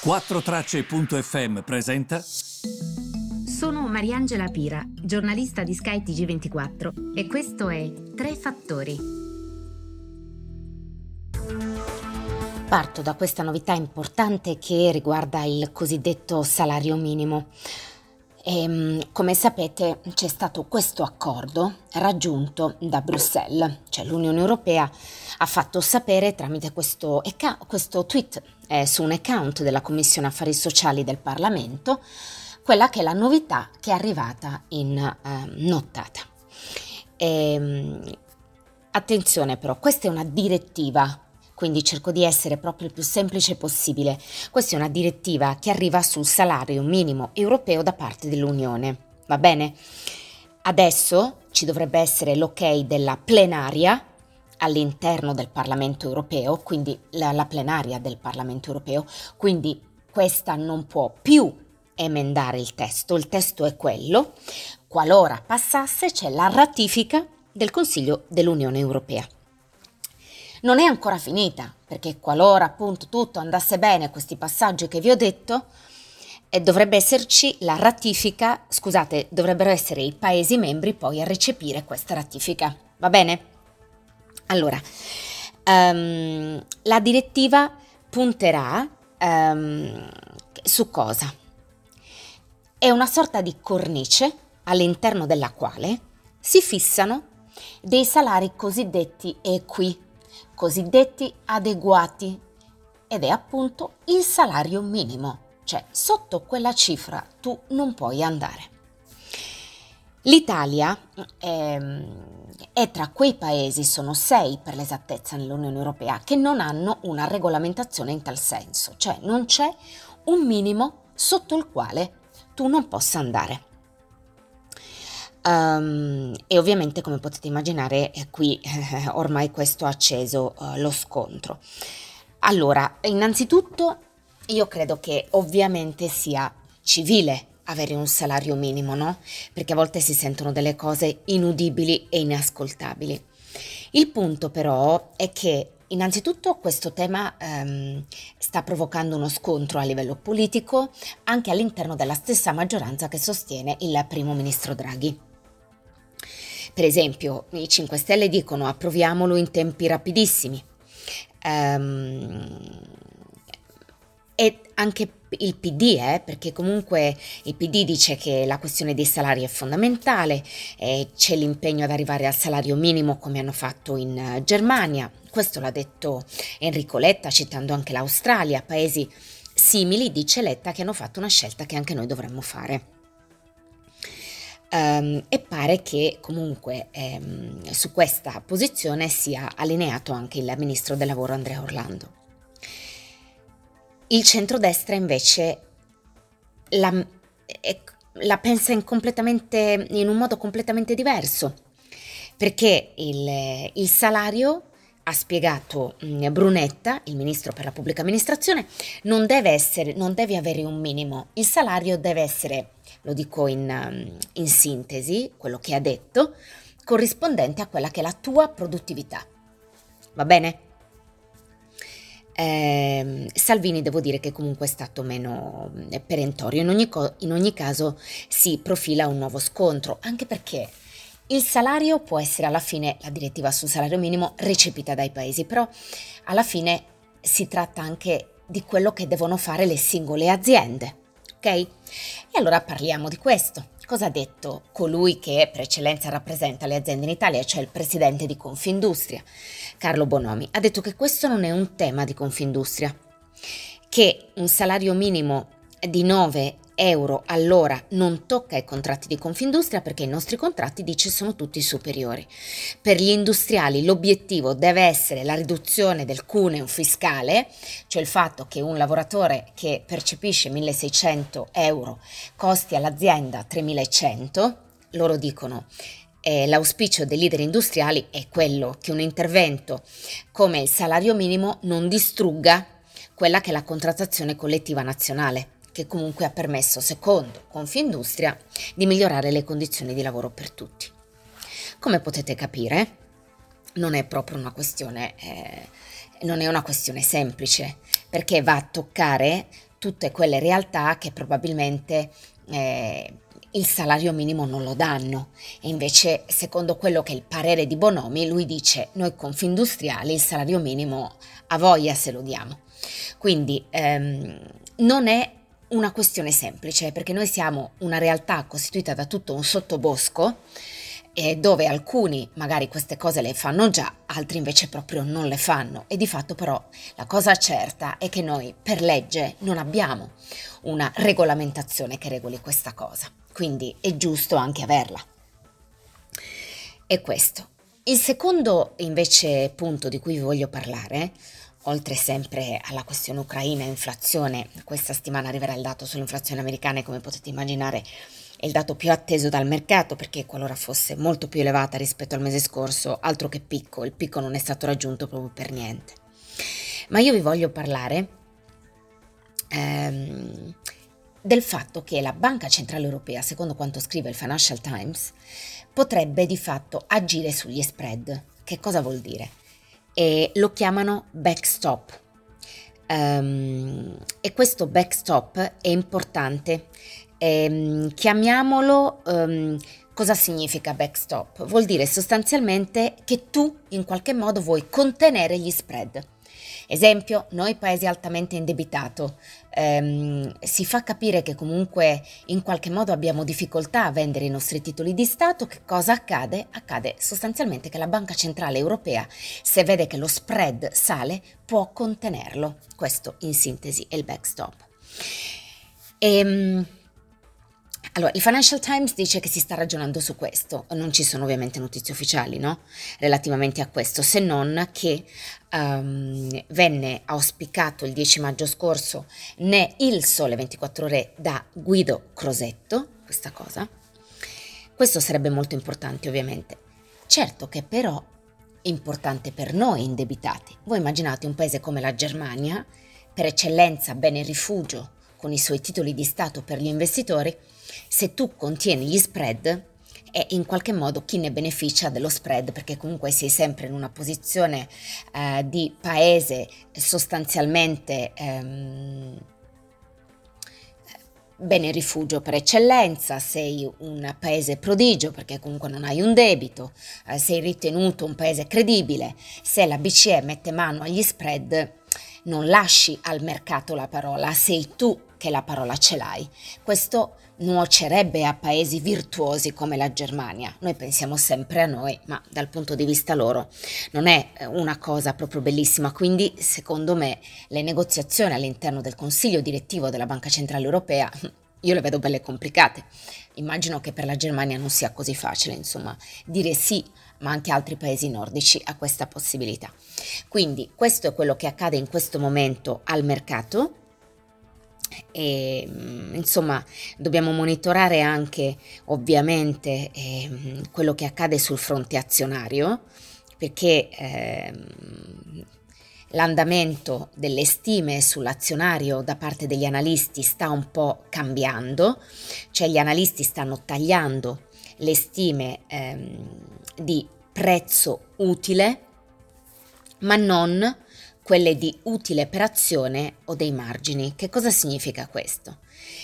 4Tracce.fm presenta. Sono Mariangela Pira, giornalista di Sky TG24 e questo è Tre Fattori. Parto da questa novità importante che riguarda il cosiddetto salario minimo. E, ehm, come sapete c'è stato questo accordo raggiunto da Bruxelles, cioè l'Unione Europea ha fatto sapere tramite questo, questo tweet eh, su un account della Commissione Affari Sociali del Parlamento quella che è la novità che è arrivata in eh, nottata. E, ehm, attenzione però, questa è una direttiva quindi cerco di essere proprio il più semplice possibile. Questa è una direttiva che arriva sul salario minimo europeo da parte dell'Unione. Va bene? Adesso ci dovrebbe essere l'ok della plenaria all'interno del Parlamento europeo, quindi la, la plenaria del Parlamento europeo, quindi questa non può più emendare il testo, il testo è quello, qualora passasse c'è la ratifica del Consiglio dell'Unione Europea non è ancora finita, perché qualora appunto tutto andasse bene, questi passaggi che vi ho detto, eh, dovrebbe esserci la ratifica, scusate, dovrebbero essere i Paesi membri poi a recepire questa ratifica. Va bene? Allora, um, la direttiva punterà um, su cosa? È una sorta di cornice all'interno della quale si fissano dei salari cosiddetti equi cosiddetti adeguati ed è appunto il salario minimo, cioè sotto quella cifra tu non puoi andare. L'Italia ehm, è tra quei paesi, sono sei per l'esattezza nell'Unione Europea, che non hanno una regolamentazione in tal senso, cioè non c'è un minimo sotto il quale tu non possa andare. Um, e ovviamente, come potete immaginare, eh, qui eh, ormai questo ha acceso uh, lo scontro. Allora, innanzitutto, io credo che ovviamente sia civile avere un salario minimo, no? Perché a volte si sentono delle cose inudibili e inascoltabili. Il punto però è che Innanzitutto questo tema ehm, sta provocando uno scontro a livello politico anche all'interno della stessa maggioranza che sostiene il primo ministro Draghi. Per esempio, i 5 Stelle dicono approviamolo in tempi rapidissimi. Um, e anche il PD, eh, perché comunque il PD dice che la questione dei salari è fondamentale, eh, c'è l'impegno ad arrivare al salario minimo come hanno fatto in uh, Germania, questo l'ha detto Enrico Letta citando anche l'Australia, paesi simili, dice Letta, che hanno fatto una scelta che anche noi dovremmo fare. Um, e pare che comunque um, su questa posizione sia allineato anche il ministro del lavoro Andrea Orlando. Il centrodestra invece la, la pensa in, in, un modo completamente diverso, perché il, il salario ha spiegato mm, Brunetta, il ministro per la pubblica amministrazione, non deve, essere, non deve avere un minimo, il salario deve essere lo dico in, um, in sintesi, quello che ha detto, corrispondente a quella che è la tua produttività. Va bene? Eh, Salvini devo dire che comunque è stato meno eh, perentorio, in ogni, co- in ogni caso si profila un nuovo scontro, anche perché il salario può essere alla fine la direttiva sul salario minimo recepita dai paesi, però alla fine si tratta anche di quello che devono fare le singole aziende ok? E allora parliamo di questo. Cosa ha detto colui che per eccellenza rappresenta le aziende in Italia, cioè il presidente di Confindustria, Carlo Bonomi? Ha detto che questo non è un tema di Confindustria, che un salario minimo di 9 euro all'ora non tocca i contratti di Confindustria perché i nostri contratti dice sono tutti superiori. Per gli industriali l'obiettivo deve essere la riduzione del cuneo fiscale, cioè il fatto che un lavoratore che percepisce 1600 euro costi all'azienda 3100, loro dicono l'auspicio dei leader industriali è quello che un intervento come il salario minimo non distrugga quella che è la contrattazione collettiva nazionale che comunque ha permesso, secondo Confindustria, di migliorare le condizioni di lavoro per tutti. Come potete capire, non è proprio una questione, eh, non è una questione semplice, perché va a toccare tutte quelle realtà che probabilmente eh, il salario minimo non lo danno e invece secondo quello che è il parere di Bonomi lui dice noi Confindustriali il salario minimo a voglia se lo diamo. Quindi ehm, non è una questione semplice perché noi siamo una realtà costituita da tutto un sottobosco eh, dove alcuni magari queste cose le fanno già, altri invece proprio non le fanno e di fatto però la cosa certa è che noi per legge non abbiamo una regolamentazione che regoli questa cosa, quindi è giusto anche averla. E questo. Il secondo invece punto di cui voglio parlare oltre sempre alla questione ucraina e inflazione, questa settimana arriverà il dato sull'inflazione americana e come potete immaginare è il dato più atteso dal mercato perché qualora fosse molto più elevata rispetto al mese scorso, altro che picco, il picco non è stato raggiunto proprio per niente. Ma io vi voglio parlare ehm, del fatto che la Banca Centrale Europea, secondo quanto scrive il Financial Times, potrebbe di fatto agire sugli spread. Che cosa vuol dire? E lo chiamano backstop. Um, e questo backstop è importante. Um, chiamiamolo um, cosa significa backstop? Vuol dire sostanzialmente che tu in qualche modo vuoi contenere gli spread. Esempio, noi paesi altamente indebitato, ehm, si fa capire che comunque in qualche modo abbiamo difficoltà a vendere i nostri titoli di Stato, che cosa accade? Accade sostanzialmente che la Banca Centrale Europea, se vede che lo spread sale, può contenerlo. Questo in sintesi è il backstop. Ehm, allora, il Financial Times dice che si sta ragionando su questo, non ci sono ovviamente notizie ufficiali, no? Relativamente a questo, se non che um, venne auspicato il 10 maggio scorso né il Sole 24 Ore da Guido Crosetto, questa cosa. Questo sarebbe molto importante ovviamente. Certo che però è importante per noi indebitati. Voi immaginate un paese come la Germania, per eccellenza bene rifugio con i suoi titoli di Stato per gli investitori, se tu contieni gli spread e in qualche modo chi ne beneficia dello spread perché comunque sei sempre in una posizione eh, di paese sostanzialmente ehm, bene rifugio per eccellenza, sei un paese prodigio perché comunque non hai un debito, eh, sei ritenuto un paese credibile, se la BCE mette mano agli spread non lasci al mercato la parola, sei tu che la parola ce l'hai. Questo nuocerebbe a paesi virtuosi come la Germania. Noi pensiamo sempre a noi, ma dal punto di vista loro non è eh, una cosa proprio bellissima. Quindi, secondo me, le negoziazioni all'interno del Consiglio direttivo della Banca Centrale Europea io le vedo belle complicate. Immagino che per la Germania non sia così facile, insomma, dire sì, ma anche altri paesi nordici a questa possibilità. Quindi questo è quello che accade in questo momento al mercato e mm, insomma dobbiamo monitorare anche ovviamente eh, quello che accade sul fronte azionario perché eh, l'andamento delle stime sull'azionario da parte degli analisti sta un po' cambiando, cioè gli analisti stanno tagliando le stime eh, di prezzo utile ma non quelle di utile per azione o dei margini. Che cosa significa questo?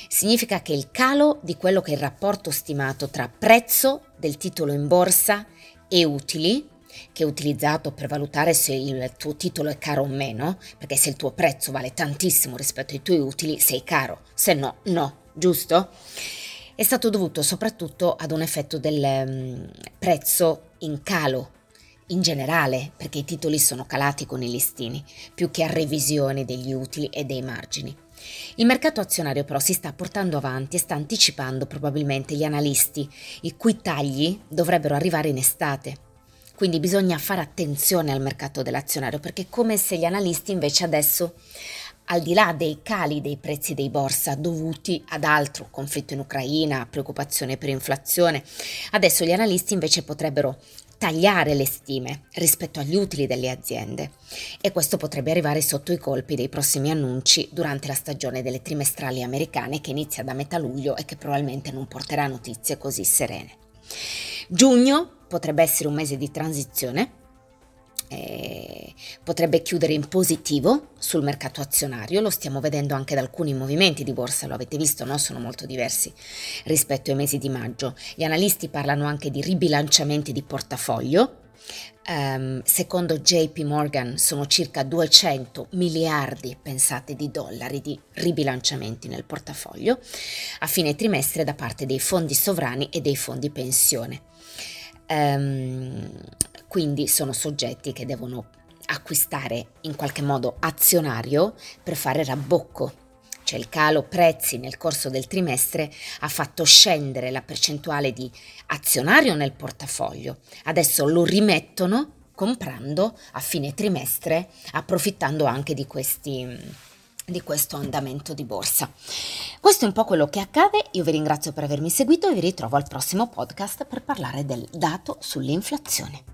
Significa che il calo di quello che è il rapporto stimato tra prezzo del titolo in borsa e utili, che è utilizzato per valutare se il tuo titolo è caro o meno, perché se il tuo prezzo vale tantissimo rispetto ai tuoi utili, sei caro, se no, no, giusto? È stato dovuto soprattutto ad un effetto del um, prezzo in calo in generale, perché i titoli sono calati con i listini, più che a revisione degli utili e dei margini. Il mercato azionario però si sta portando avanti e sta anticipando probabilmente gli analisti, i cui tagli dovrebbero arrivare in estate. Quindi bisogna fare attenzione al mercato dell'azionario perché è come se gli analisti invece adesso al di là dei cali dei prezzi dei borsa dovuti ad altro, conflitto in Ucraina, preoccupazione per inflazione, adesso gli analisti invece potrebbero tagliare le stime rispetto agli utili delle aziende e questo potrebbe arrivare sotto i colpi dei prossimi annunci durante la stagione delle trimestrali americane che inizia da metà luglio e che probabilmente non porterà notizie così serene. Giugno potrebbe essere un mese di transizione eh, potrebbe chiudere in positivo sul mercato azionario, lo stiamo vedendo anche da alcuni movimenti di borsa, lo avete visto, no? sono molto diversi rispetto ai mesi di maggio. Gli analisti parlano anche di ribilanciamenti di portafoglio. Um, secondo JP Morgan sono circa 200 miliardi, pensate, di dollari di ribilanciamenti nel portafoglio a fine trimestre da parte dei fondi sovrani e dei fondi pensione. Um, quindi sono soggetti che devono acquistare in qualche modo azionario per fare rabbocco. Cioè il calo prezzi nel corso del trimestre ha fatto scendere la percentuale di azionario nel portafoglio. Adesso lo rimettono comprando a fine trimestre, approfittando anche di questi di questo andamento di borsa. Questo è un po' quello che accade, io vi ringrazio per avermi seguito e vi ritrovo al prossimo podcast per parlare del dato sull'inflazione.